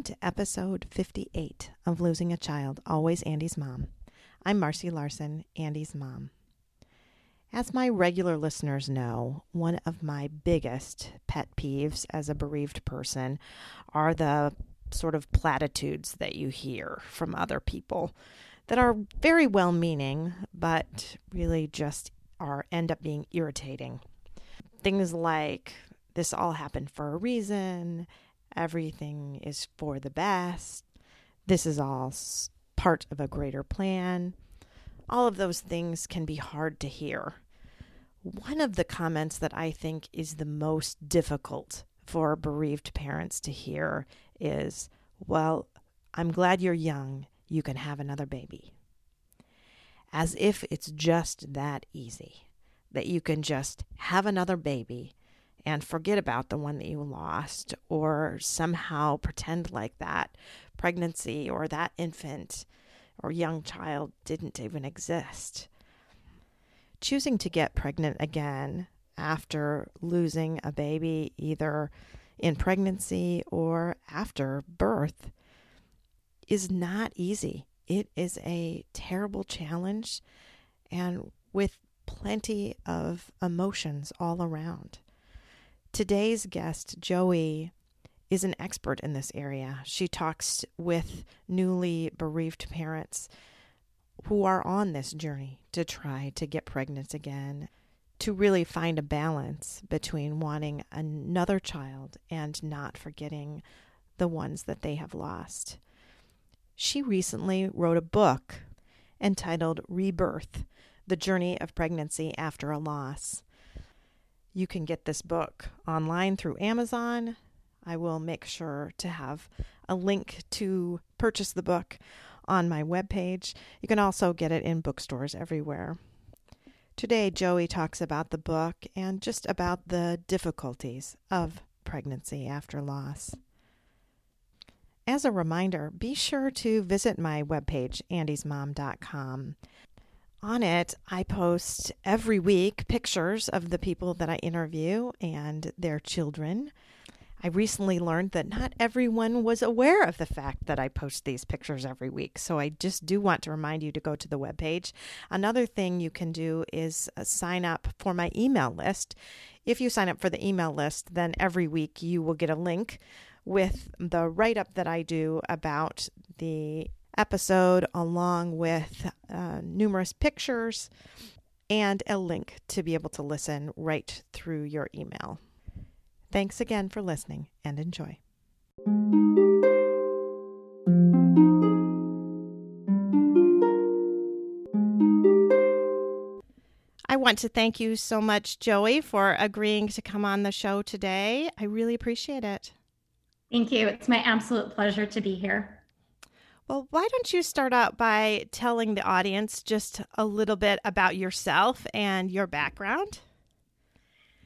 Welcome to episode 58 of Losing a Child, Always Andy's Mom. I'm Marcy Larson, Andy's mom. As my regular listeners know, one of my biggest pet peeves as a bereaved person are the sort of platitudes that you hear from other people that are very well meaning, but really just are end up being irritating. Things like, this all happened for a reason, everything is for the best, this is all part of a greater plan. All of those things can be hard to hear. One of the comments that I think is the most difficult for bereaved parents to hear is, Well, I'm glad you're young. You can have another baby. As if it's just that easy, that you can just have another baby and forget about the one that you lost, or somehow pretend like that pregnancy or that infant or young child didn't even exist. Choosing to get pregnant again after losing a baby, either in pregnancy or after birth, is not easy. It is a terrible challenge and with plenty of emotions all around. Today's guest, Joey, is an expert in this area. She talks with newly bereaved parents who are on this journey to try to get pregnant again, to really find a balance between wanting another child and not forgetting the ones that they have lost. She recently wrote a book entitled Rebirth The Journey of Pregnancy After a Loss. You can get this book online through Amazon. I will make sure to have a link to purchase the book on my webpage. You can also get it in bookstores everywhere. Today, Joey talks about the book and just about the difficulties of pregnancy after loss. As a reminder, be sure to visit my webpage, andysmom.com. On it, I post every week pictures of the people that I interview and their children. I recently learned that not everyone was aware of the fact that I post these pictures every week. So I just do want to remind you to go to the webpage. Another thing you can do is uh, sign up for my email list. If you sign up for the email list, then every week you will get a link with the write up that I do about the episode, along with uh, numerous pictures and a link to be able to listen right through your email. Thanks again for listening and enjoy. I want to thank you so much, Joey, for agreeing to come on the show today. I really appreciate it. Thank you. It's my absolute pleasure to be here. Well, why don't you start out by telling the audience just a little bit about yourself and your background?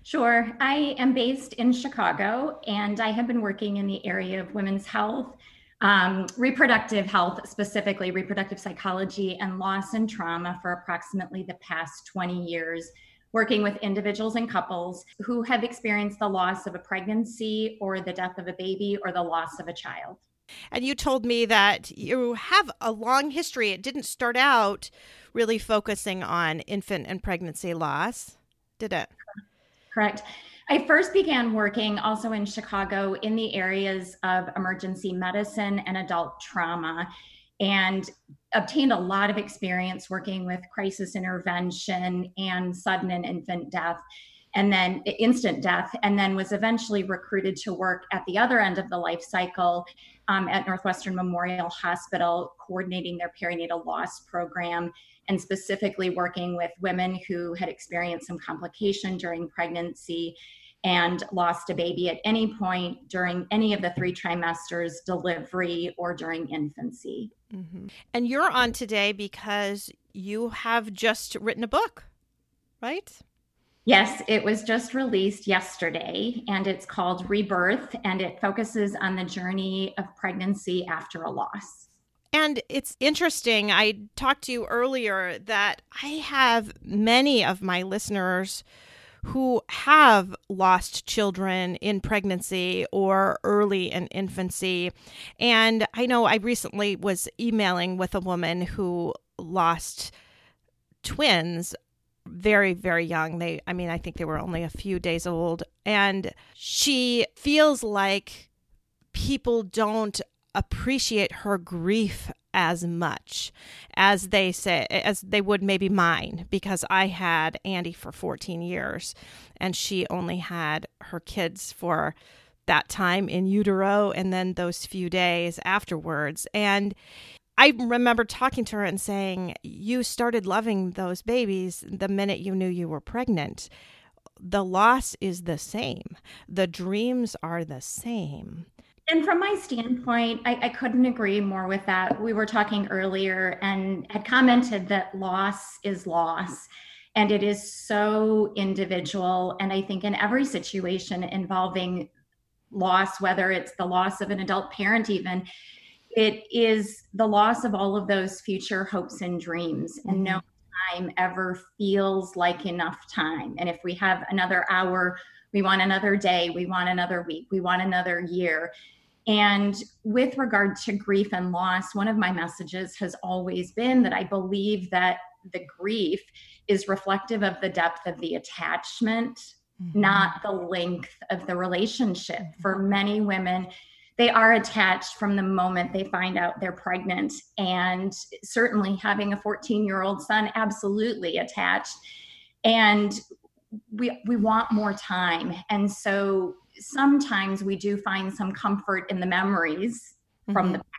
Sure. I am based in Chicago and I have been working in the area of women's health, um, reproductive health, specifically reproductive psychology, and loss and trauma for approximately the past 20 years, working with individuals and couples who have experienced the loss of a pregnancy or the death of a baby or the loss of a child. And you told me that you have a long history. It didn't start out really focusing on infant and pregnancy loss, did it? Correct. I first began working also in Chicago in the areas of emergency medicine and adult trauma and obtained a lot of experience working with crisis intervention and sudden and infant death and then instant death, and then was eventually recruited to work at the other end of the life cycle um, at Northwestern Memorial Hospital, coordinating their perinatal loss program and specifically working with women who had experienced some complication during pregnancy and lost a baby at any point during any of the three trimesters, delivery, or during infancy. Mm-hmm. And you're on today because you have just written a book, right? Yes, it was just released yesterday and it's called Rebirth and it focuses on the journey of pregnancy after a loss. And it's interesting. I talked to you earlier that I have many of my listeners who have lost children in pregnancy or early in infancy. And I know I recently was emailing with a woman who lost twins very very young. They i mean i think they were only a few days old. And she feels like people don't appreciate her grief as much as they say as they would maybe mine because I had Andy for 14 years and she only had her kids for that time in utero and then those few days afterwards. And I remember talking to her and saying you started loving those babies the minute you knew you were pregnant the loss is the same the dreams are the same and from my standpoint, I, I, couldn't agree more with that. We were talking earlier and had commented that loss is loss. And it is so individual. And I think in every situation involving loss, whether it's the loss of an adult parent, even, it is the loss of all of those future hopes and dreams. Mm-hmm. And no time ever feels like enough time. And if we have another hour, we want another day, we want another week, we want another year. And with regard to grief and loss, one of my messages has always been that I believe that the grief is reflective of the depth of the attachment, mm-hmm. not the length of the relationship. Mm-hmm. For many women, they are attached from the moment they find out they're pregnant. And certainly having a 14 year old son, absolutely attached. And we, we want more time. And so sometimes we do find some comfort in the memories mm-hmm. from the past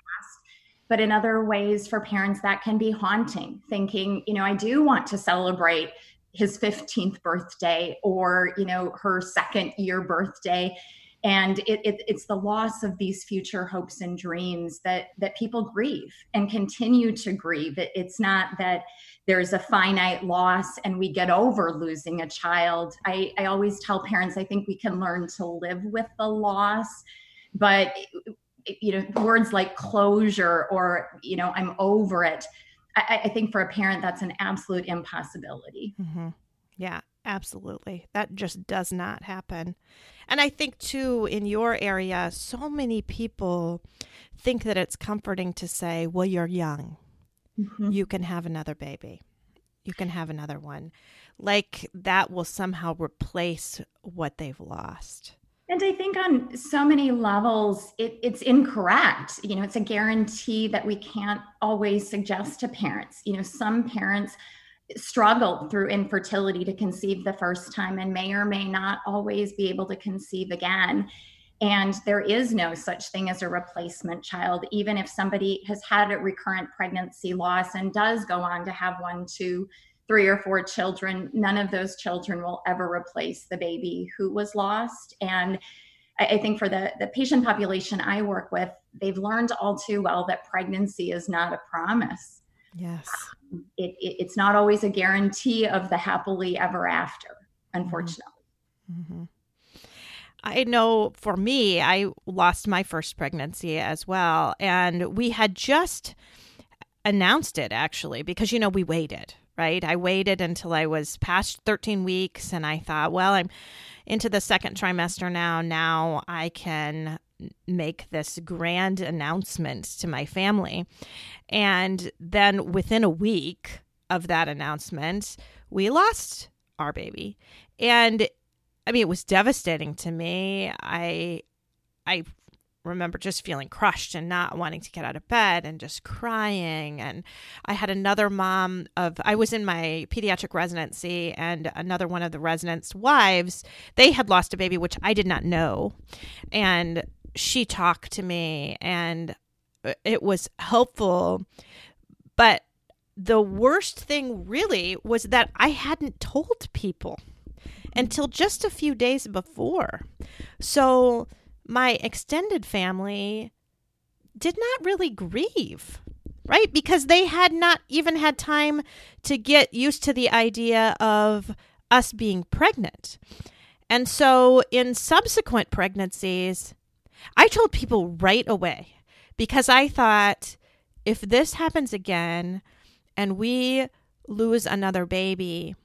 but in other ways for parents that can be haunting thinking you know i do want to celebrate his 15th birthday or you know her second year birthday and it, it, it's the loss of these future hopes and dreams that that people grieve and continue to grieve. It, it's not that there's a finite loss and we get over losing a child. I, I always tell parents i think we can learn to live with the loss but you know words like closure or you know i'm over it i, I think for a parent that's an absolute impossibility. Mm-hmm. yeah absolutely that just does not happen and I think, too, in your area, so many people think that it's comforting to say, well, you're young. Mm-hmm. You can have another baby. You can have another one. Like that will somehow replace what they've lost. And I think on so many levels, it, it's incorrect. You know, it's a guarantee that we can't always suggest to parents. You know, some parents struggled through infertility to conceive the first time and may or may not always be able to conceive again. And there is no such thing as a replacement child, even if somebody has had a recurrent pregnancy loss and does go on to have one, two, three, or four children. None of those children will ever replace the baby who was lost. And I, think for the, the patient population I work with, they've learned all too well that pregnancy is not a promise. Yes. It, it, it's not always a guarantee of the happily ever after, unfortunately. Mm-hmm. I know for me, I lost my first pregnancy as well. And we had just announced it actually because, you know, we waited, right? I waited until I was past 13 weeks and I thought, well, I'm into the second trimester now. Now I can make this grand announcement to my family. And then within a week of that announcement, we lost our baby. And I mean, it was devastating to me. I, I remember just feeling crushed and not wanting to get out of bed and just crying. And I had another mom of, I was in my pediatric residency, and another one of the residents' wives, they had lost a baby, which I did not know. And she talked to me, and uh, it was helpful. But the worst thing really was that I hadn't told people until just a few days before. So, my extended family did not really grieve, right? Because they had not even had time to get used to the idea of us being pregnant. And so in subsequent pregnancies, I told people right away because I thought if this happens again and we lose another baby,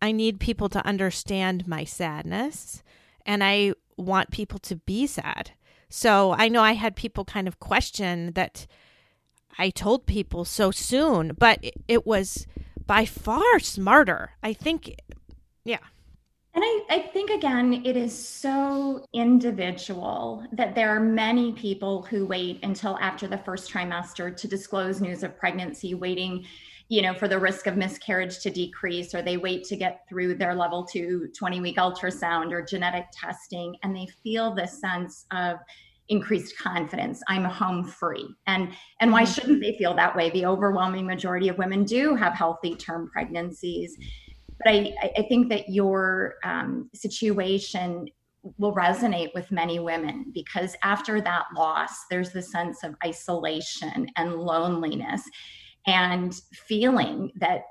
I need people to understand my sadness and I want people to be sad. So I know I had people kind of question that I told people so soon, but it, was by far smarter. I think, yeah. And I, I think, again, it is so individual that there are many people who wait until after the first trimester to disclose news of pregnancy, waiting you know, for the risk of miscarriage to decrease, or they wait to get through their level two 20 week ultrasound or genetic testing, and they feel this sense of increased confidence. I'm home free. And and why mm-hmm. shouldn't they feel that way? The overwhelming majority of women do have healthy term pregnancies but i i think that your um, situation will resonate with many women because after that loss there's the sense of isolation and loneliness and feeling that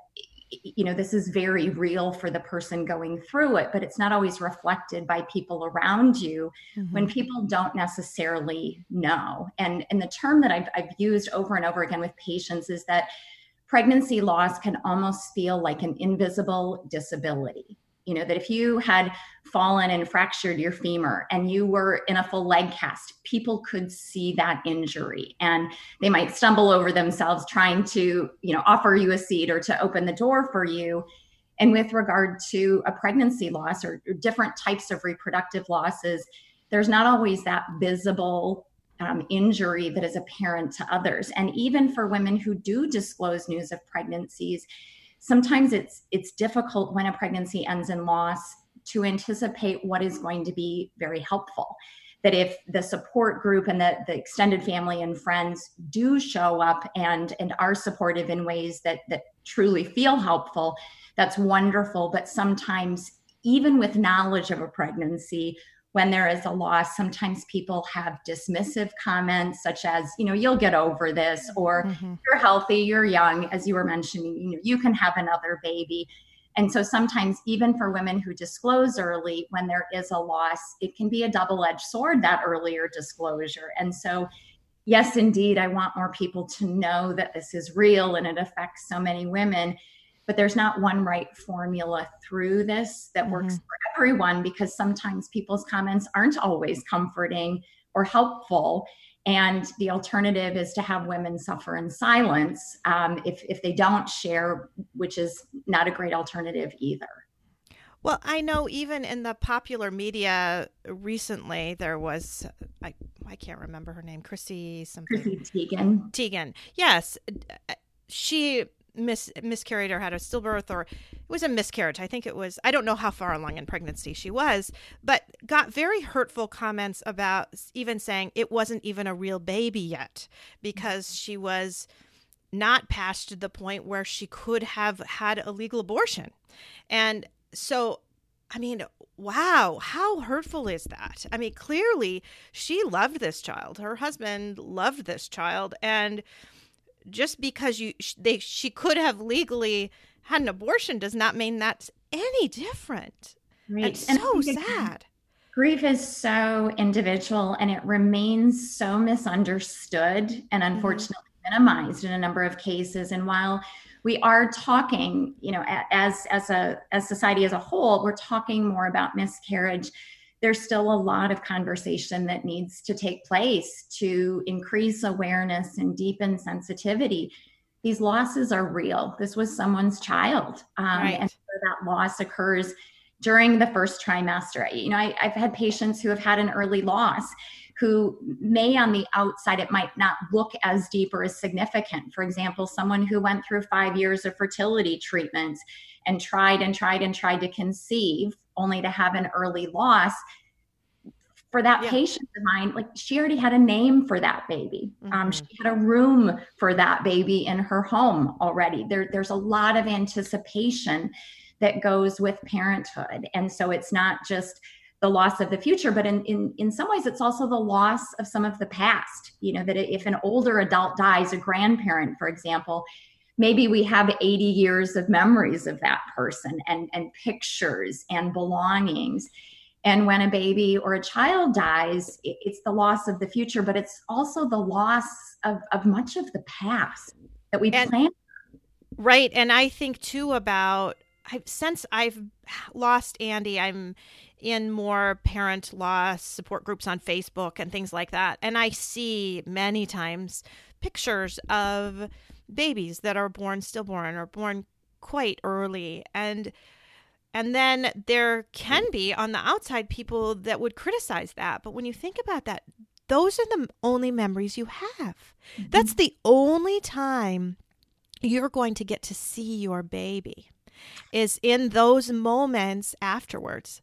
you know this is very real for the person going through it but it's not always reflected by people around you mm-hmm. when people don't necessarily know and and the term that I've, I've used over and over again with patients is that pregnancy loss can almost feel like an invisible disability. You know that if you had fallen and fractured your femur and you were in a full leg cast people could see that injury and they might stumble over themselves trying to you know offer you a seat or to open the door for you. And with regard to a pregnancy loss or, or different types of reproductive losses there's not always that visible um, injury that is apparent to others. And even for women who do disclose news of pregnancies sometimes it's it's difficult when a pregnancy ends in loss to anticipate what is going to be very helpful. That if the support group and the, the extended family and friends do show up and and are supportive in ways that that truly feel helpful that's wonderful. But sometimes even with knowledge of a pregnancy when there is a loss, sometimes people have dismissive comments such as, you know, you'll get over this, or mm-hmm. you're healthy, you're young, as you were mentioning, you know, you can have another baby. And so sometimes, even for women who disclose early, when there is a loss, it can be a double edged sword, that earlier disclosure. And so, yes, indeed, I want more people to know that this is real and it affects so many women but there's not one right formula through this that works mm-hmm. for everyone because sometimes people's comments aren't always comforting or helpful and the alternative is to have women suffer in silence um, if, if they don't share which is not a great alternative either well, I know even in the popular media recently, there was I I can't remember her name, Chrissy something. Chrissy Teigen. Teigen, yes, she mis- miscarried or had a stillbirth or it was a miscarriage. I think it was, I don't know how far along in pregnancy she was, but got very hurtful comments about even saying it wasn't even a real baby yet because she was not past the point where she could have had a legal abortion. And so, I mean, wow, how hurtful is that? I mean, clearly she loved this child. Her husband loved this child. And, just because you they she could have legally had an abortion does not mean that's any different. Right. It's and so sad. Grief is so individual and it remains so misunderstood and mm-hmm. unfortunately mm-hmm. minimized in a number of cases. And while we are talking, you know, as as a as society as a whole, we're talking more about miscarriage there's still a lot of conversation that needs to take place to increase awareness and deepen sensitivity. These losses are real. This was someone's child. Um, right. And so that loss occurs during the first trimester. You know, I, have had patients who have had an early loss who may on the outside it might not look as deep or as significant for example someone who went through five years of fertility treatments and tried and tried and tried to conceive only to have an early loss for that yeah. patient of mine, like she already had a name for that baby. Um, mm-hmm. Um, she had a room for that baby in her home already. There, there's a lot of anticipation that goes with parenthood. And so it's not just the loss of the future, but in, in, in some ways, it's also the loss of some of the past. You know, that if an older adult dies, a grandparent, for example, maybe we have 80 years of memories of that person and, and pictures and belongings and when a baby or a child dies, it's the loss of the future, but it's also the loss of, of much of the past that we and, planned. Right. And I think too about I've, since I've lost Andy, I'm in more parent loss support groups on Facebook and things like that. And I see many times pictures of babies that are born stillborn or born quite early. And and then there can be on the outside people that would criticize that. But when you think about that, those are the only memories you have. Mm-hmm. That's the only time you're going to get to see your baby is in those moments afterwards.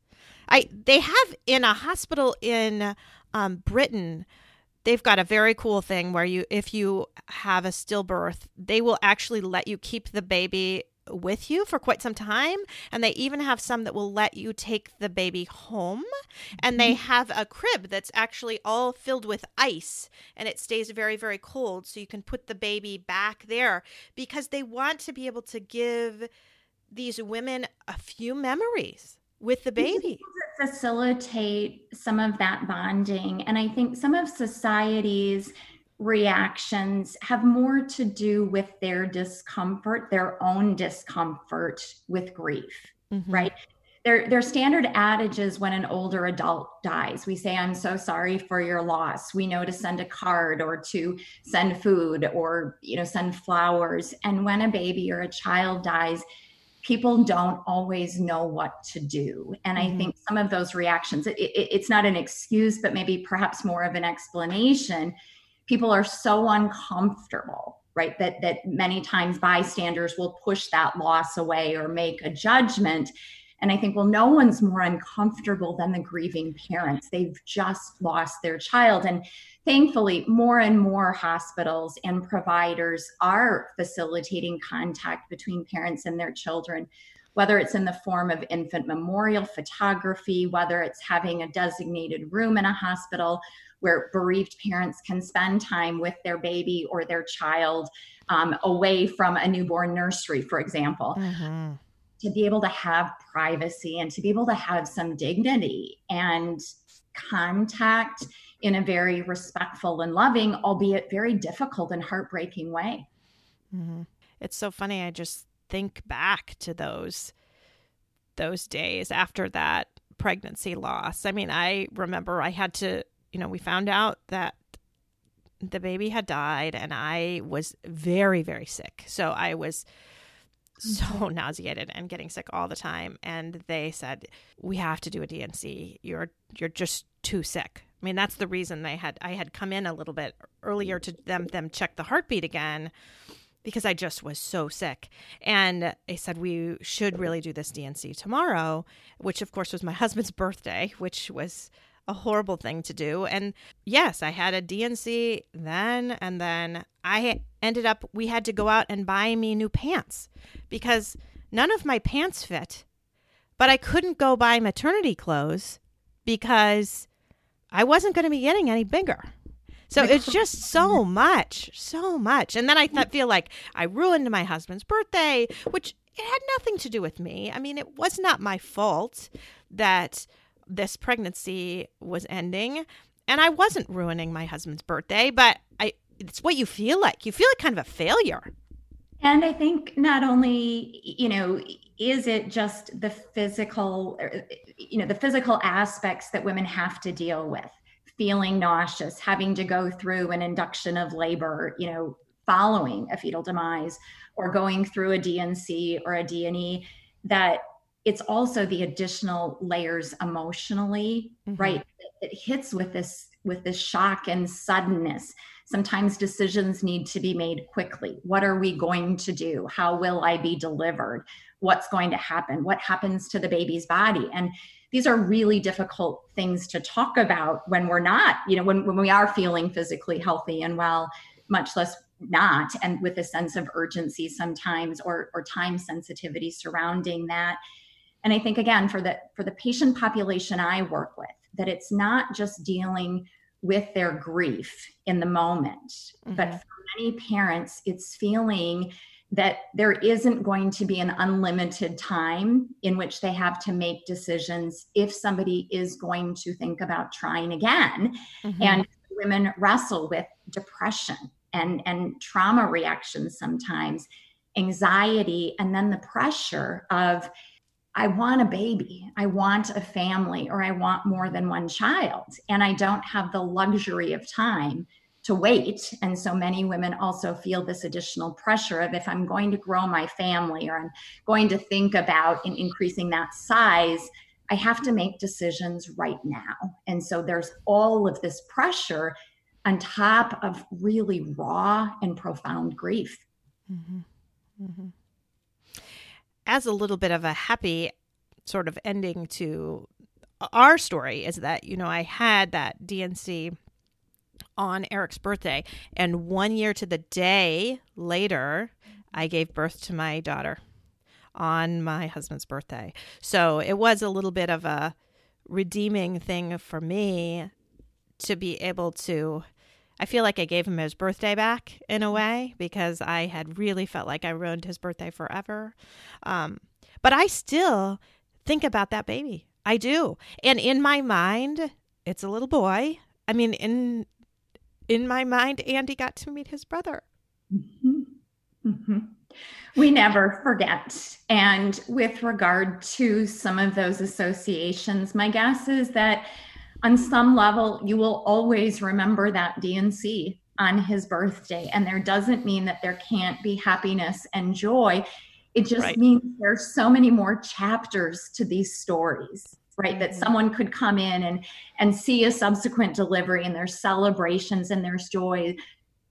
I they have in a hospital in um, Britain they've got a very cool thing where you if you have a stillbirth they will actually let you keep the baby with you for quite some time. And they even have some that will let you take the baby home. And they mm-hmm. have a crib that's actually all filled with ice and it stays very, very cold. So you can put the baby back there because they want to be able to give these women a few memories with the baby facilitate some of that bonding and i think some of society's reactions have more to do with their discomfort, their own discomfort with grief, mm-hmm. right? Their, their standard adages when an older adult dies. We say, I'm so sorry for your loss. We know to send a card or to send food or, you know, send flowers. And when a baby or a child dies, people don't always know what to do. And mm-hmm. I think some of those reactions, it, it, it's not an excuse, but maybe perhaps more of an explanation people are so uncomfortable right that that many times bystanders will push that loss away or make a judgment and i think well no one's more uncomfortable than the grieving parents they've just lost their child and thankfully more and more hospitals and providers are facilitating contact between parents and their children whether it's in the form of infant memorial photography whether it's having a designated room in a hospital where bereaved parents can spend time with their baby or their child um, away from a newborn nursery, for example. Mm-hmm. To be able to have privacy and to be able to have some dignity and contact in a very respectful and loving, albeit very difficult and heartbreaking way. Mm-hmm. It's so funny. I just think back to those those days after that pregnancy loss. I mean, I remember I had to you know, we found out that the baby had died and I was very, very sick. So I was so mm-hmm. nauseated and getting sick all the time. And they said, We have to do a D&C. You're you're just too sick. I mean, that's the reason they had I had come in a little bit earlier to them them check the heartbeat again because I just was so sick. And they said we should really do this D&C tomorrow, which of course was my husband's birthday, which was a horrible thing to do. And yes, I had a D&C then, and then I ended up, we had to go out and buy me new pants because none of my pants fit. But I couldn't go buy maternity clothes because I wasn't going to be getting any bigger. So it's just so much, so much. And then I th- feel like I ruined my husband's birthday, which it had nothing to do with me. I mean, it was not my fault that this pregnancy was ending and I wasn't ruining my husband's birthday, but I it's what you feel like. You feel like kind of a failure. And I think not only, you know, is it just the physical, you know, the physical aspects that women have to deal with, feeling nauseous, having to go through an induction of labor, you know, following a fetal demise, or going through a D&C or a D&E, that it's also the additional layers emotionally, mm-hmm. right? It hits with this with this shock and suddenness. Sometimes decisions need to be made quickly. What are we going to do? How will i be delivered? What's going to happen? What happens to the baby's body? And these are really difficult things to talk about when we're not you know when, when we are feeling physically healthy and well much less not and with a sense of urgency sometimes or or time sensitivity surrounding that and i think again for the for the patient population i work with that it's not just dealing with their grief in the moment mm-hmm. but for many parents it's feeling that there isn't going to be an unlimited time in which they have to make decisions if somebody is going to think about trying again mm-hmm. and women wrestle with depression and and trauma reactions sometimes anxiety and then the pressure of I want a baby, I want a family, or I want more than one child. And I don't have the luxury of time to wait. And so many women also feel this additional pressure of if I'm going to grow my family or I'm going to think about in increasing that size, I have to make decisions right now. And so there's all of this pressure on top of really raw and profound grief. Mm-hmm. Mm-hmm. As a little bit of a happy sort of ending to our story, is that, you know, I had that D&C on Eric's birthday, and one year to the day later, I gave birth to my daughter on my husband's birthday. So it was a little bit of a redeeming thing for me to be able to I feel like I gave him his birthday back in a way because I had really felt like I ruined his birthday forever. Um, but I still think about that baby. I do. And in my mind, it's a little boy. I mean, in in my mind, Andy got to meet his brother. Mm-hmm. Mm-hmm. We never forget. And with regard to some of those associations, my guess is that on some level, you will always remember that D&C on his birthday. And there doesn't mean that there can't be happiness and joy. It just right. means there's so many more chapters to these stories, right? That mm-hmm. someone could come in and and see a subsequent delivery and there's celebrations and there's joy.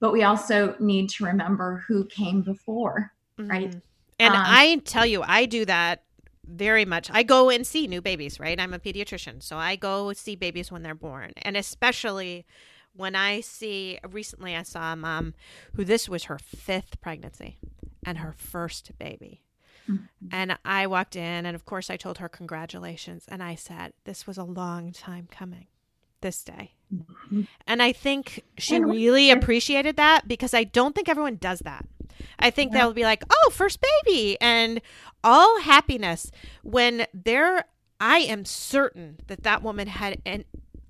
But we also need to remember who came before, mm-hmm. right? And um, I tell you, I do that very much. I go and see new babies, right? I'm a pediatrician, so I go see babies when they're born, and especially when I see. Recently, I saw a mom who this was her fifth pregnancy and her first baby. Mm-hmm. And I walked in, and of course, I told her congratulations. And I said, This was a long time coming this day. Mm-hmm. And I think she really appreciated that because I don't think everyone does that. I think yeah. they'll be like, oh, first baby, and all happiness when there, I am certain that that woman had an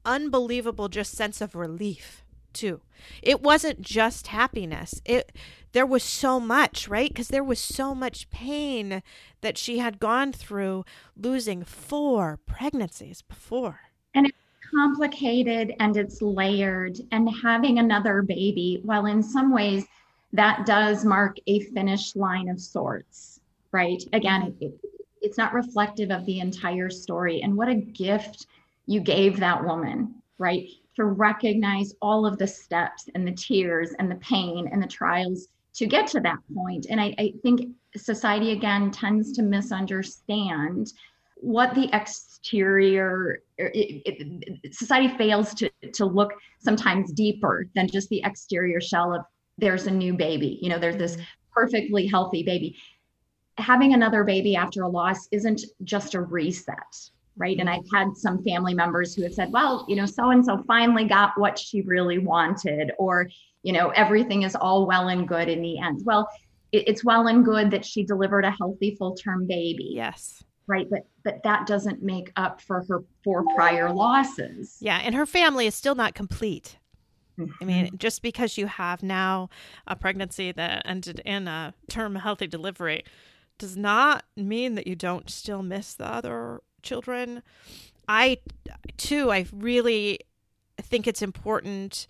unbelievable just sense of relief too. It wasn't just happiness. It there was so much, right? Because there was so much pain that she had gone through losing four pregnancies before. And it's complicated and it's layered and having another baby, while in some ways that does mark a finish line of sorts, right? Again, mm-hmm. it, it's not reflective of the entire story. And what a gift you gave that woman, right? To recognize all of the steps and the tears and the pain and the trials to get to that point. And I, I think society, again, tends to misunderstand what the exterior it, it, society fails to to look sometimes deeper than just the exterior shell of there's a new baby. You know, there's this mm-hmm. perfectly healthy baby. Having another baby after a loss isn't just a reset, right? And I've had some family members who have said, well, you know, so and so finally got what she really wanted, or, you know, everything is all well and good in the end. Well, it's well and good that she delivered a healthy full term baby. Yes right but but that doesn't make up for her four prior losses yeah and her family is still not complete I mean, mm-hmm. just because you have now a pregnancy that ended in a term healthy delivery does not mean that you don't still miss the other children. I, too, I really think it's important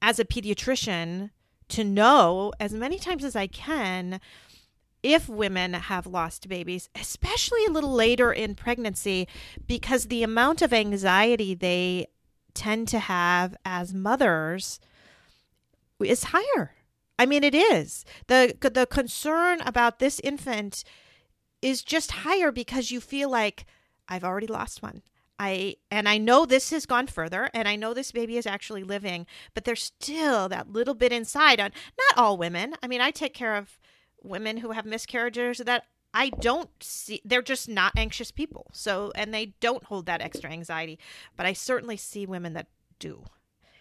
as a pediatrician to know as many times as I can if women have lost babies, especially a little later in pregnancy, because the amount of anxiety they tend to have as mothers is higher. I mean, it is. The the concern about this infant is just higher because you feel like I've already lost one. I and I know this has gone further and I know this baby is actually living, but there's still that little bit inside on not all women. I mean, I take care of women who have miscarriages that I don't see they're just not anxious people. So and they don't hold that extra anxiety, but I certainly see women that do.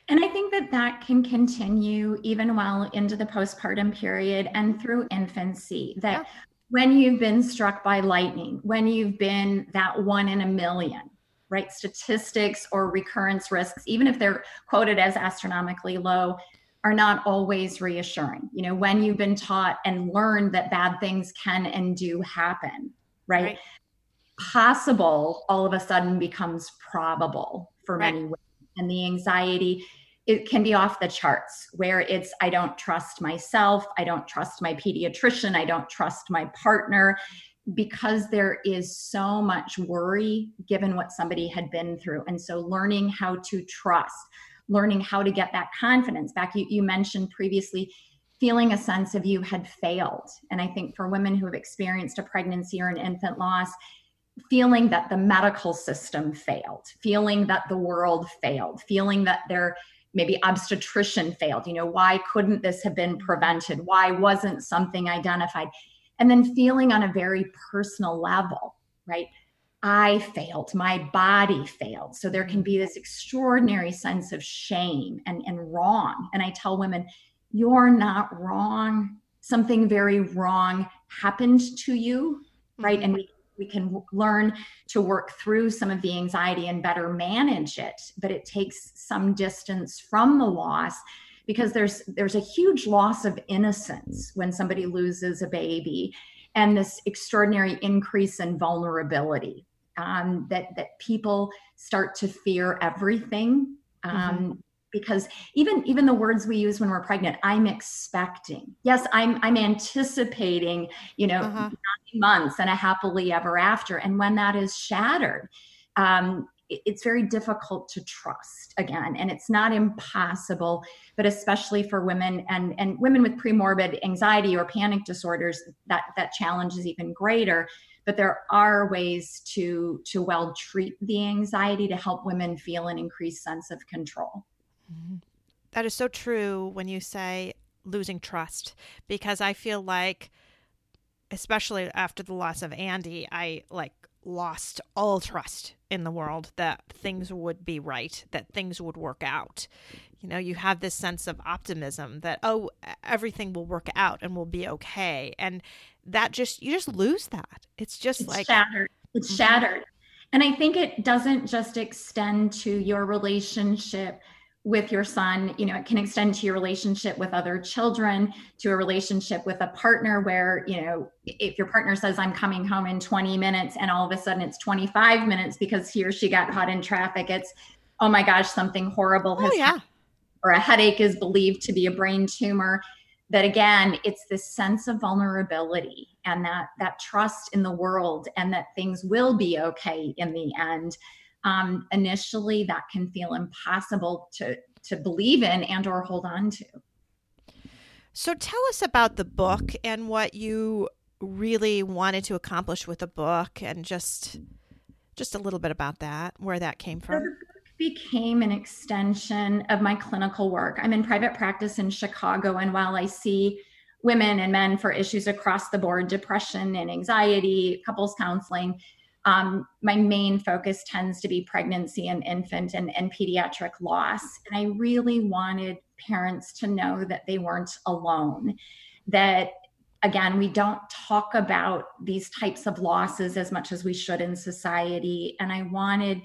And I think that that can continue even well into the postpartum period and through infancy. That yeah. when you've been struck by lightning, when you've been that one in a million, right? Statistics or recurrence risks, even if they're quoted as astronomically low, are not always reassuring. You know, when you've been taught and learned that bad things can and do happen, right? right. Possible all of a sudden becomes probable for right. many women. And the anxiety, it can be off the charts where it's, I don't trust myself, I don't trust my pediatrician, I don't trust my partner because there is so much worry given what somebody had been through. And so learning how to trust, learning how to get that confidence back. You, you mentioned previously feeling a sense of you had failed. And I think for women who have experienced a pregnancy or an infant loss, feeling that the medical system failed, feeling that the world failed, feeling that their maybe obstetrician failed. You know, why couldn't this have been prevented? Why wasn't something identified? and then feeling on a very personal level, right? I failed, my body failed. So there can be this extraordinary sense of shame and, and wrong. And I tell women, you're not wrong. Something very wrong happened to you, right? Mm-hmm. And we, we can learn to work through some of the anxiety and better manage it, but it takes some distance from the loss because there's there's a huge loss of innocence when somebody loses a baby and this extraordinary increase in vulnerability um, that that people start to fear everything um, mm-hmm. because even even the words we use when we're pregnant i'm expecting yes i'm i'm anticipating you know uh-huh. nine months and a happily ever after and when that is shattered um, it's very difficult to trust again and it's not impossible but especially for women and and women with premorbid anxiety or panic disorders that that challenge is even greater but there are ways to to well treat the anxiety to help women feel an increased sense of control mm-hmm. that is so true when you say losing trust because i feel like especially after the loss of andy i like lost all trust in the world that things would be right, that things would work out. You know, you have this sense of optimism that, oh, everything will work out and we'll be okay. And that just, you just lose that. It's just it's like shattered. It's mm-hmm. shattered. And I think it doesn't just extend to your relationship with your son you know it can extend to your relationship with other children to a relationship with a partner where you know if your partner says i'm coming home in 20 minutes and all of a sudden it's 25 minutes because he or she got caught in traffic it's oh my gosh something horrible has oh, yeah. happened or a headache is believed to be a brain tumor that again it's this sense of vulnerability and that that trust in the world and that things will be okay in the end. Um, initially that can feel impossible to to believe in and or hold on to. So tell us about the book and what you really wanted to accomplish with the book and just just a little bit about that where that came from. so the book became an extension of my clinical work i'm in private practice in chicago and while i see women and men for issues across the board depression and anxiety couples counseling um, my main focus tends to be pregnancy and infant and, and pediatric loss. And I really wanted parents to know that they weren't alone, that again, we don't talk about these types of losses as much as we should in society. And I wanted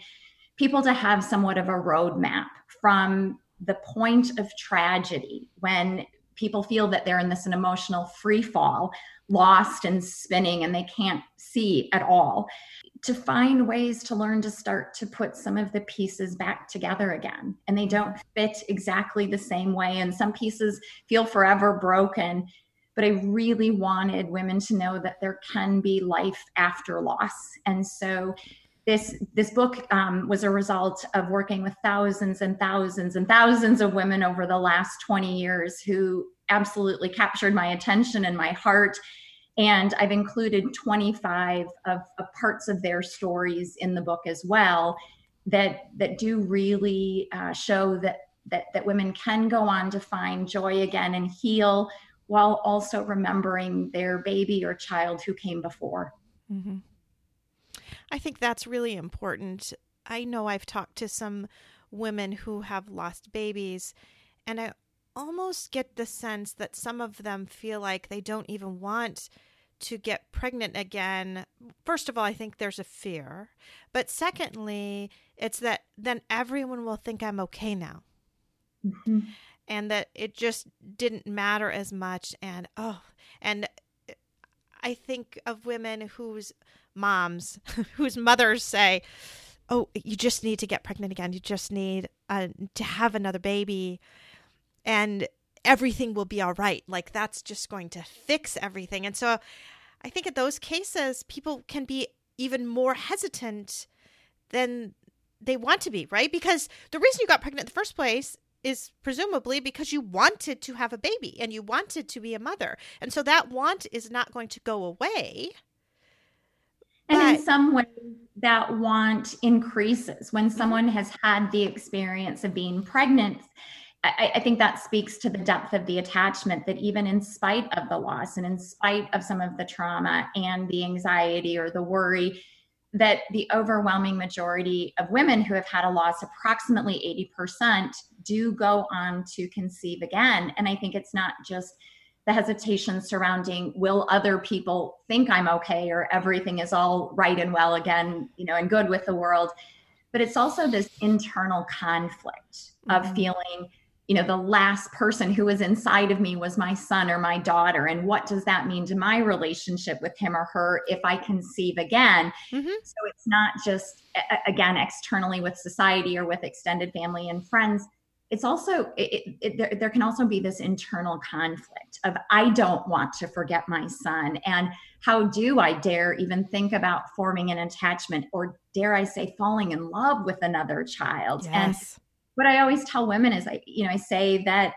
people to have somewhat of a roadmap from the point of tragedy when people feel that they're in this an emotional free fall lost and spinning and they can't see at all to find ways to learn to start to put some of the pieces back together again. And they don't fit exactly the same way. And some pieces feel forever broken. But I really wanted women to know that there can be life after loss. And so this this book um, was a result of working with thousands and thousands and thousands of women over the last 20 years who absolutely captured my attention and my heart and i've included 25 of, of parts of their stories in the book as well that that do really uh, show that that that women can go on to find joy again and heal while also remembering their baby or child who came before mm-hmm. I think that's really important. I know I've talked to some women who have lost babies, and I almost get the sense that some of them feel like they don't even want to get pregnant again. First of all, I think there's a fear. But secondly, it's that then everyone will think I'm okay now. Mm-hmm. And that it just didn't matter as much. And oh, and I think of women whose moms, whose mothers say, "Oh, you just need to get pregnant again. You just need uh, to have another baby, and everything will be all right." Like that's just going to fix everything. And so, I think in those cases, people can be even more hesitant than they want to be, right? Because the reason you got pregnant in the first place is presumably because you wanted to have a baby and you wanted to be a mother. And so that want is not going to go away. And but, in some ways, that want increases when mm-hmm. someone has had the experience of being pregnant. I, I, think that speaks to the depth of the attachment that even in spite of the loss and in spite of some of the trauma and the anxiety or the worry, that the overwhelming majority of women who have had a loss, approximately 80%, do go on to conceive again. And I think it's not just the hesitation surrounding will other people think I'm okay or everything is all right and well again, you know, and good with the world. But it's also this internal conflict of mm-hmm. feeling you know the last person who was inside of me was my son or my daughter and what does that mean to my relationship with him or her if i conceive again mm-hmm. so it's not just again externally with society or with extended family and friends it's also it, it, there, there can also be this internal conflict of i don't want to forget my son and how do i dare even think about forming an attachment or dare i say falling in love with another child yes. and what I always tell women is I, you know, I say that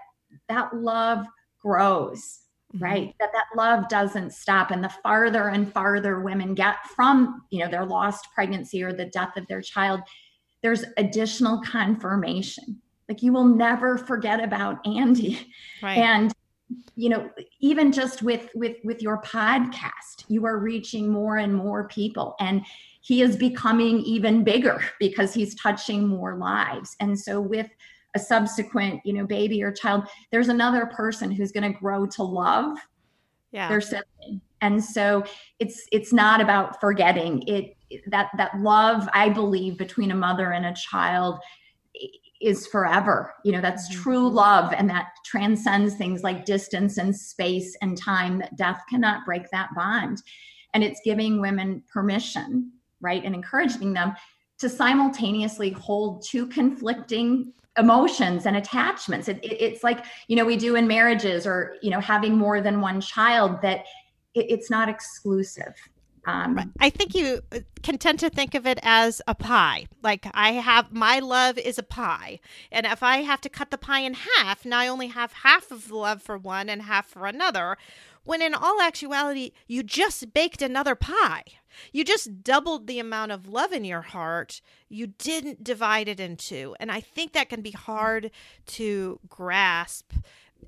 that love grows, mm-hmm. right? That that love doesn't stop. And the farther and farther women get from, you know, their lost pregnancy or the death of their child, there's additional confirmation. Like you will never forget about Andy. Right. And you know even just with with with your podcast you are reaching more and more people and he is becoming even bigger because he's touching more lives. And so with a subsequent, you know, baby or child, there's another person who's going to grow to love yeah. their sibling. And so it's it's not about forgetting it that that love I believe between a mother and a child is forever. You know, that's mm-hmm. true love and that transcends things like distance and space and time that death cannot break that bond. And it's giving women permission right and encouraging them to simultaneously hold two conflicting emotions and attachments it, it, it's like you know we do in marriages or you know having more than one child that it, it's not exclusive um, I think you uh, can tend to think of it as a pie. Like I have my love is a pie, and if I have to cut the pie in half, now I only have half of the love for one and half for another. When in all actuality, you just baked another pie. You just doubled the amount of love in your heart. You didn't divide it in two. And I think that can be hard to grasp,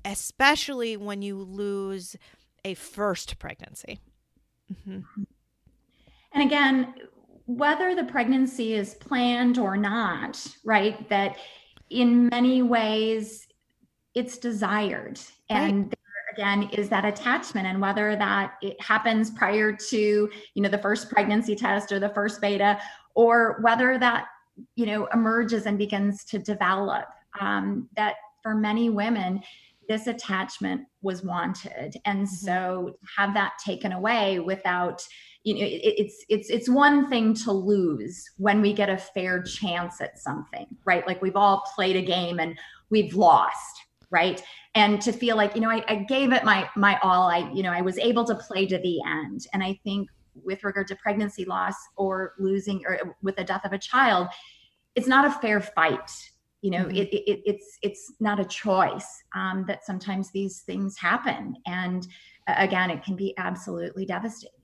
especially when you lose a first pregnancy. Mm-hmm. And again, whether the pregnancy is planned or not, right? That in many ways it's desired. And right again is that attachment and whether that it happens prior to you know the first pregnancy test or the first beta or whether that you know emerges and begins to develop um, that for many women this attachment was wanted. And mm-hmm. so have that taken away without you know it, it's it's it's one thing to lose when we get a fair chance at something right? Like we've all played a game and we've lost right? And to feel like you know I, I gave it my my all. I you know i was able to play to the end. And i think with regard to pregnancy loss or losing or with the death of a child it's not a fair fight you know mm-hmm. it, it, it's it's not a choice um, that sometimes these things happen. And uh, again it can be absolutely devastating.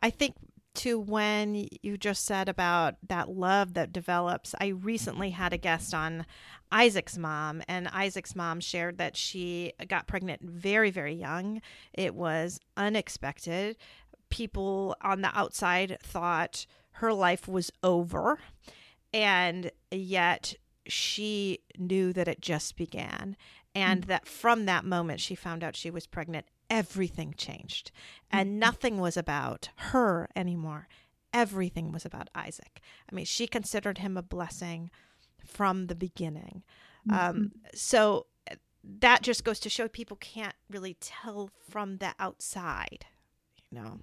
I think to when you just said about that love that develops i recently had a guest on isaac's mom and isaac's mom shared that she got pregnant very very young. It was unexpected. People on the outside thought her life was over and yet she knew that it just began and mm-hmm. that from that moment she found out she was pregnant everything changed and mm-hmm. nothing was about her anymore everything was about isaac i mean she considered him a blessing from the beginning um, mm-hmm. um, so that just goes to show people can't really tell from the outside you know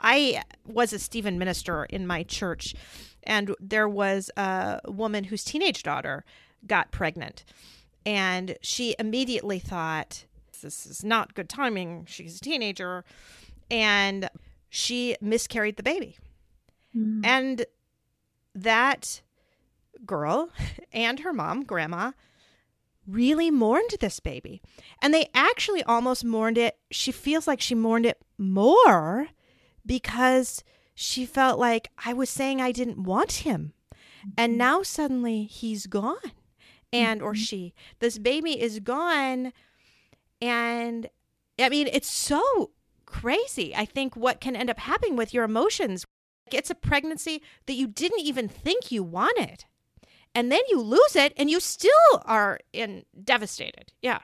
I was a Stephen minister in my church, and there was a woman whose teenage daughter got pregnant. And she immediately thought, this is not good timing. She's a teenager. And she miscarried the baby. Mm. And that girl and her mom, grandma, really mourned this baby. And they actually almost mourned it. She feels like she mourned it more because she felt like I was saying I didn't want him. And mm-hmm. now suddenly he's gone. And or mm-hmm. she. This baby is gone. And I mean, it's so crazy. I think what can end up happening with your emotions. It's a pregnancy that you didn't even think you wanted. And then you lose it and you still are in devastated. Yeah.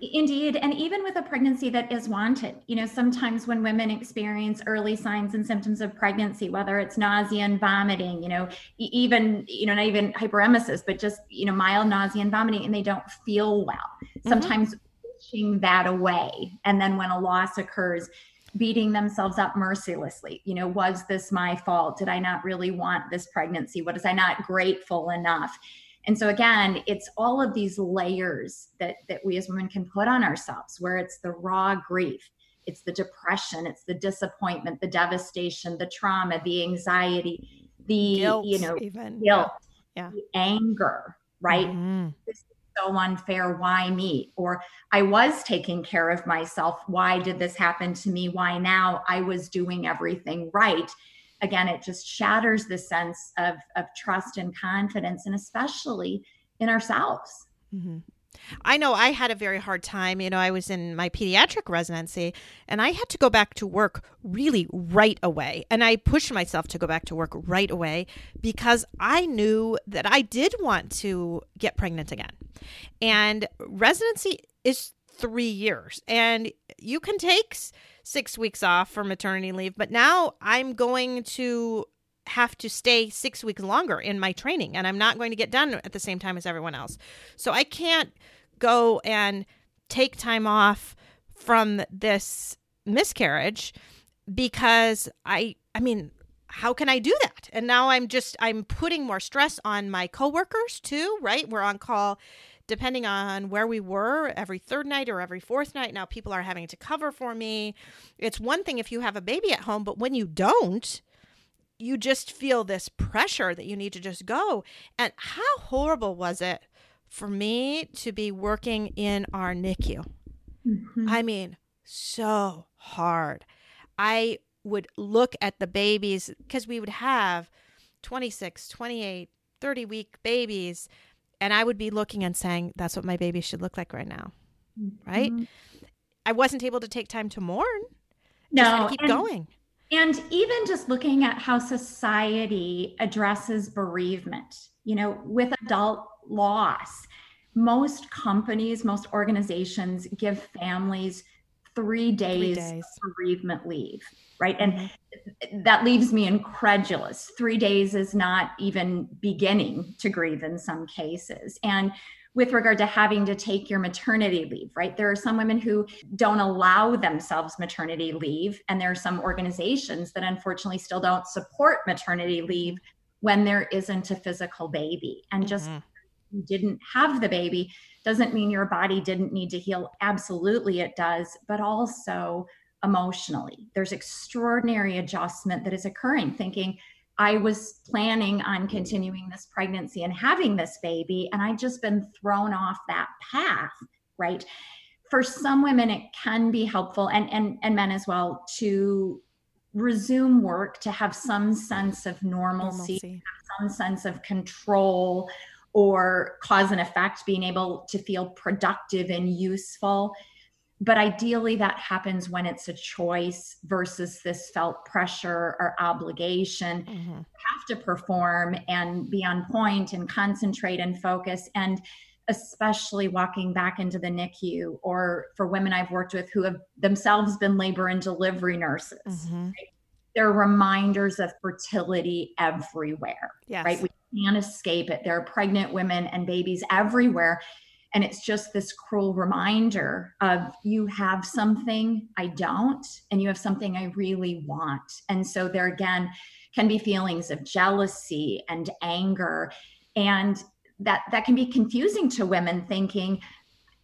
Indeed. And even with a pregnancy that is wanted, you know, sometimes when women experience early signs and symptoms of pregnancy, whether it's nausea and vomiting, you know, even, you know, not even hyperemesis, but just, you know, mild nausea and vomiting, and they don't feel well. Mm-hmm. Sometimes pushing that away. And then when a loss occurs, beating themselves up mercilessly. You know, was this my fault? Did I not really want this pregnancy? What is I not grateful enough? And so again, it's all of these layers that that we as women can put on ourselves where it's the raw grief, it's the depression, it's the disappointment, the devastation, the trauma, the anxiety, the guilt, you know, even guilt, yeah. the anger, right? Mm-hmm. This is so unfair. Why me? Or I was taking care of myself. Why did this happen to me? Why now? I was doing everything right again, it just shatters the sense of, of trust and confidence, and especially in ourselves. Mm-hmm. I know I had a very hard time. You know, I was in my pediatric residency and I had to go back to work really right away. And I pushed myself to go back to work right away because I knew that I did want to get pregnant again. And residency is three years, and you can take six weeks off for maternity leave, but now I'm going to have to stay six weeks longer in my training and I'm not going to get done at the same time as everyone else. So I can't go and take time off from this miscarriage because I I mean how can I do that? And now I'm just I'm putting more stress on my coworkers too, right? We're on call depending on where we were every third night or every fourth night. Now people are having to cover for me. It's one thing if you have a baby at home, but when you don't, you just feel this pressure that you need to just go. And how horrible was it for me to be working in our NICU? Mm-hmm. I mean, so hard. I would look at the babies because we would have 26, 28, 30 week babies and I would be looking and saying, that's what my baby should look like right now. Mm-hmm. Right? I wasn't able to take time to mourn. No, keep and, going. And even just looking at how society addresses bereavement, you know, with adult loss, most companies, most organizations give families three days, three days. bereavement leave, right? And mm-hmm. that leaves me incredulous. Three days is not even beginning to grieve in some cases. And with regard to having to take your maternity leave, right? There are some women who don't allow themselves maternity leave, and there are some organizations that unfortunately still don't support maternity leave when there isn't a physical baby. And just mm-hmm. You didn't have the baby doesn't mean your body didn't need to heal. Absolutely, it does. But also, emotionally. There's extraordinary adjustment that is occurring, thinking, I was planning on continuing this pregnancy and having this baby, and I've just been thrown off that path, right? For some women, it can be helpful, and and and men as well, to resume work to have some sense of normalcy, normalcy. some sense of control or cause and effect, being able to feel productive and useful but ideally that happens when it's a choice versus this felt pressure or obligation mm-hmm. have to perform and be on point and concentrate and focus and especially walking back into the NICU or for women I've worked with who have themselves been labor and delivery nurses. Mm-hmm. Right? There are reminders of fertility everywhere, yes. right? We can't escape it. There are pregnant women and babies everywhere and it's just this cruel reminder of you have something I don't, and you have something I really want. And so there again can be feelings of jealousy and anger. And that that can be confusing to women thinking,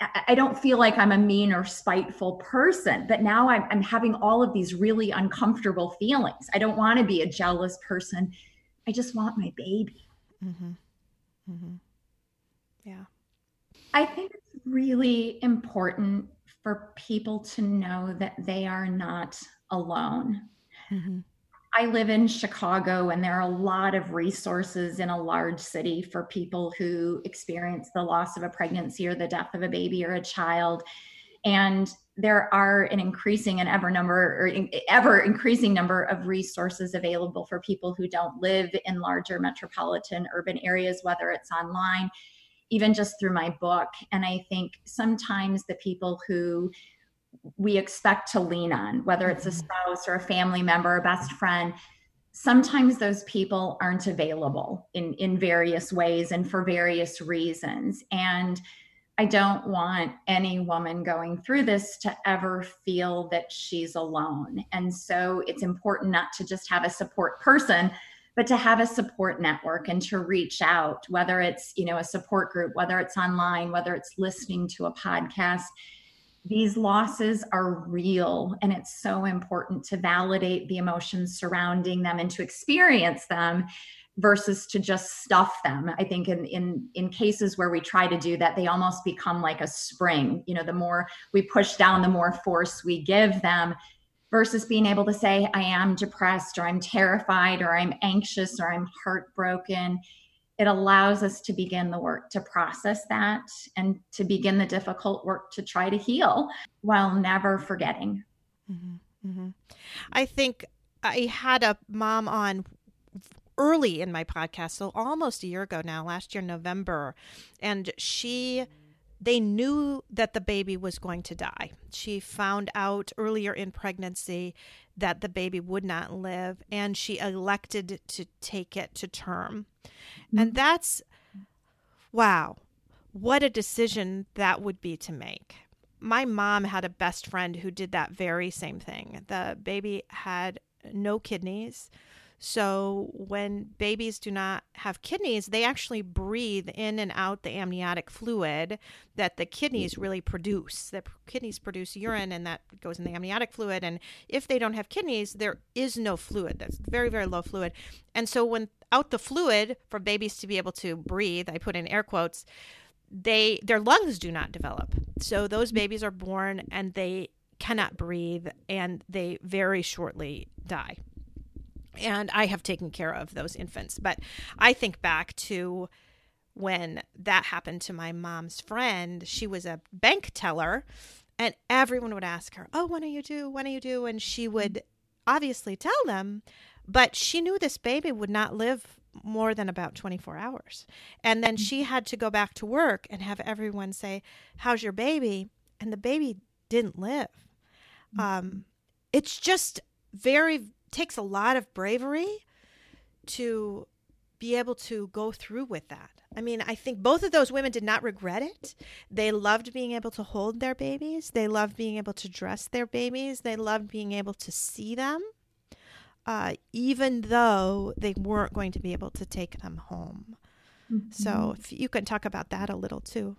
I don't feel like I'm a mean or spiteful person, but now I'm, I'm having all of these really uncomfortable feelings. I don't want to be a jealous person. I just want my baby. Mm-hmm. Mm-hmm. Yeah. I think it's really important for people to know that they are not alone. Mm-hmm. I live in Chicago, and there are a lot of resources in a large city for people who experience the loss of a pregnancy or the death of a baby or a child. And there are an increasing and ever number or ever increasing number of resources available for people who don't live in larger metropolitan urban areas, whether it's online even just through my book. And I think sometimes the people who we expect to lean on, whether it's a mm-hmm. spouse or a family member, a best friend, sometimes those people aren't available in, in various ways and for various reasons. And I don't want any woman going through this to ever feel that she's alone. And so it's important not to just have a support person, but to have a support network and to reach out whether it's you know a support group whether it's online whether it's listening to a podcast these losses are real and it's so important to validate the emotions surrounding them and to experience them versus to just stuff them i think in in in cases where we try to do that they almost become like a spring you know the more we push down the more force we give them versus being able to say, I am depressed or I'm terrified or I'm anxious or I'm heartbroken. It allows us to begin the work to process that and to begin the difficult work to try to heal while never forgetting. Mm-hmm, mm-hmm. I think I had a mom on early in my podcast, so almost a year ago now, last year, November, and she they knew that the baby was going to die. She found out earlier in pregnancy that the baby would not live, and she elected to take it to term. Mm-hmm. And that's wow, what a decision that would be to make. My mom had a best friend who did that very same thing. The baby had no kidneys. So, when babies do not have kidneys, they actually breathe in and out the amniotic fluid that the kidneys mm. really produce. The kidneys produce urine and that goes in the amniotic fluid. And if they don't have kidneys, there is no fluid. That's very, very low fluid. And so, when out the fluid for babies to be able to breathe, I put in air quotes, they their lungs do not develop. So those mm. babies are born and they cannot breathe and they very shortly die and I have taken care of those infants. But I think back to when that happened to my mom's friend. She was a bank teller, and everyone would ask her, Oh, when are you due? When are you due? And she mm-hmm. would obviously tell them, but she knew this baby would not live more than about 24 hours. And then mm-hmm. she had to go back to work and have everyone say, How's your baby? And the baby didn't live. Mm-hmm. Um, it's just very takes a lot of bravery to be able to go through with that. I mean, I think both of those women did not regret it. They loved being able to hold their babies. They loved being able to dress their babies. They loved being able to see them, uh, even though they weren't going to be able to take them home. Mm-hmm. So, if you can talk about that a little too.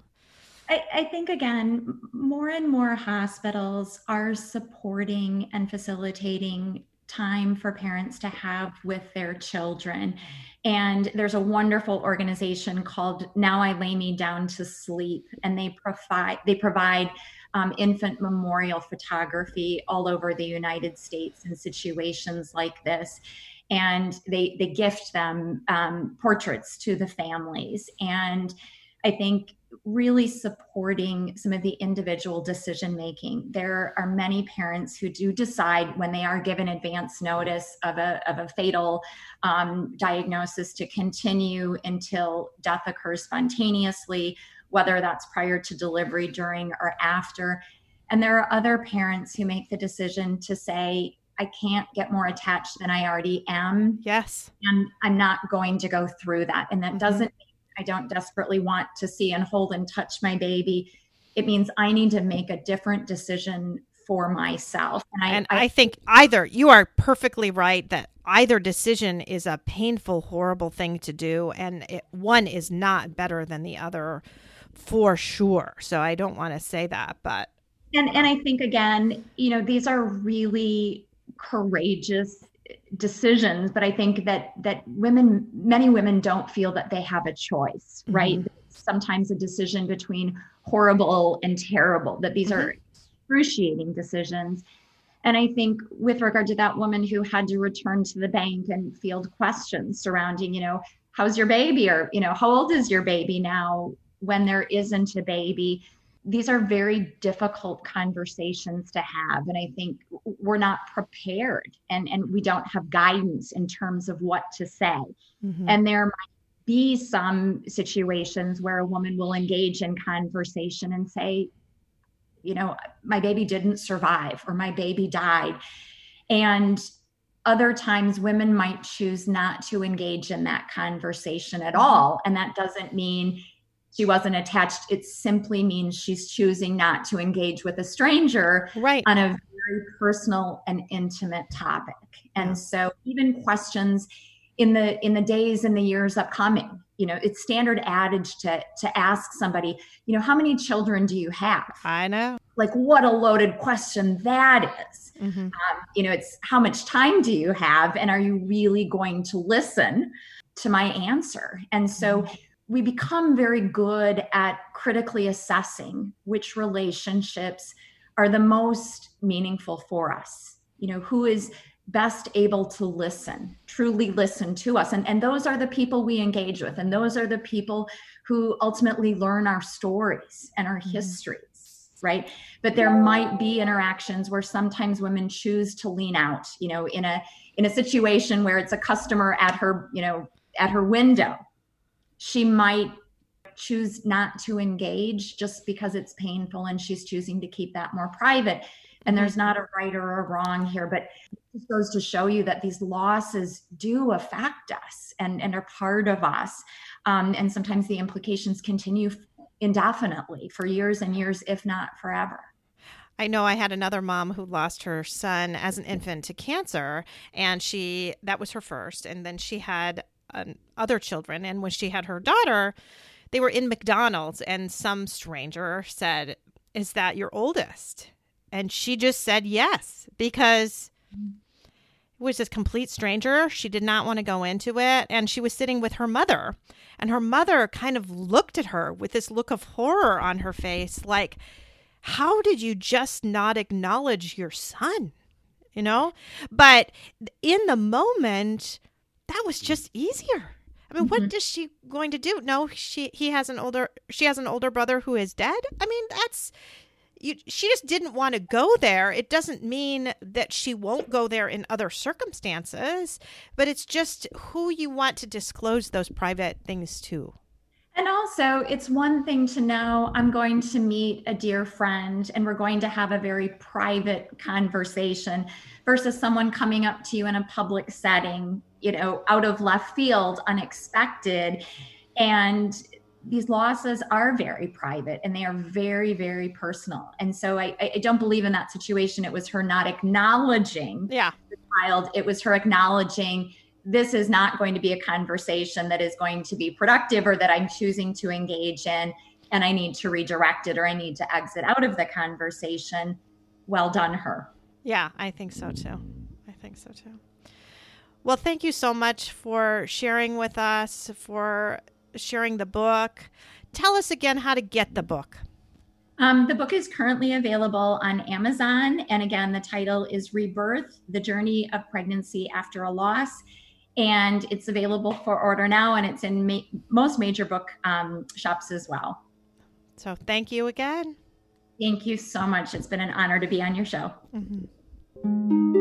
I, I, think again, more and more hospitals are supporting and facilitating time for parents to have with their children. And there's a wonderful organization called Now I Lay Me Down to Sleep, and they provide they provide um, infant memorial photography all over the United States in situations like this. And they they gift them um, portraits to the families. And I think really supporting some of the individual decision making. There are many parents who do decide when they are given advance notice of a, of a fatal um, diagnosis to continue until death occurs spontaneously, whether that's prior to delivery, during, or after. And there are other parents who make the decision to say, I can't get more attached than I already am. Yes. And I'm not going to go through that. And that mm-hmm. doesn't I don't desperately want to see and hold and touch my baby. It means I need to make a different decision for myself. And I, and I, I think either you are perfectly right that either decision is a painful, horrible thing to do, and it, one is not better than the other for sure. So I don't want to say that, but and and I think again, you know, these are really courageous decisions but i think that that women many women don't feel that they have a choice mm-hmm. right sometimes a decision between horrible and terrible that these mm-hmm. are excruciating decisions and i think with regard to that woman who had to return to the bank and field questions surrounding you know how's your baby or you know how old is your baby now when there isn't a baby these are very difficult conversations to have and i think we're not prepared and and we don't have guidance in terms of what to say mm-hmm. and there might be some situations where a woman will engage in conversation and say you know my baby didn't survive or my baby died and other times women might choose not to engage in that conversation at mm-hmm. all and that doesn't mean she wasn't attached. It simply means she's choosing not to engage with a stranger right. on a very personal and intimate topic. And so even questions in the in the days and the years upcoming you know it's standard adage to to ask somebody you know how many children do you have? I know. Like what a loaded question that is. Mm-hmm. um, you know it's how much time do you have? And are you really going to listen to my answer? And so mm-hmm we become very good at critically assessing which relationships are the most meaningful for us. You know who is best able to listen truly listen to us. And, and those are the people we engage with. And those are the people who ultimately learn our stories and our mm-hmm. histories right? But there might be interactions where sometimes women choose to lean out you know in a in a situation where it's a customer at her you know at her window she might choose not to engage just because it's painful and she's choosing to keep that more private. And there's not a right or a wrong here, but it goes to show you that these losses do affect us and, and are part of us. Um, and sometimes the implications continue indefinitely for years and years, if not forever. I know I had another mom who lost her son as an infant to cancer, and she that was her first, and then she had other children. And when she had her daughter, they were in McDonald's, and some stranger said, Is that your oldest? And she just said yes because it was this complete stranger. She did not want to go into it. And she was sitting with her mother. And her mother kind of looked at her with this look of horror on her face like, How did you just not acknowledge your son? You know? But in the moment, that was just easier. I mean, mm-hmm. what is she going to do? No, she he has an older she has an older brother who is dead. I mean, that's you, she just didn't want to go there. It doesn't mean that she won't go there in other circumstances, but it's just who you want to disclose those private things to. And also, it's one thing to know I'm going to meet a dear friend and we're going to have a very private conversation versus someone coming up to you in a public setting, you know, out of left field, unexpected. And these losses are very private and they are very, very personal. And so I, I don't believe in that situation. It was her not acknowledging yeah. the child, it was her acknowledging this is not going to be a conversation that is going to be productive or that I'm choosing to engage in. and I need to redirect it or I need to exit out of the conversation, well done her. Yeah, I think so too. I think so too. Well, thank you so much for sharing with us, for sharing the book. Tell us again how to get the book. Um, the book is currently available on Amazon. And again, the title is Rebirth The Journey of Pregnancy After a Loss. And it's available for order now, and it's in ma- most major book um, shops as well. So, thank you again. Thank you so much. It's been an honor to be on your show. Mm-hmm.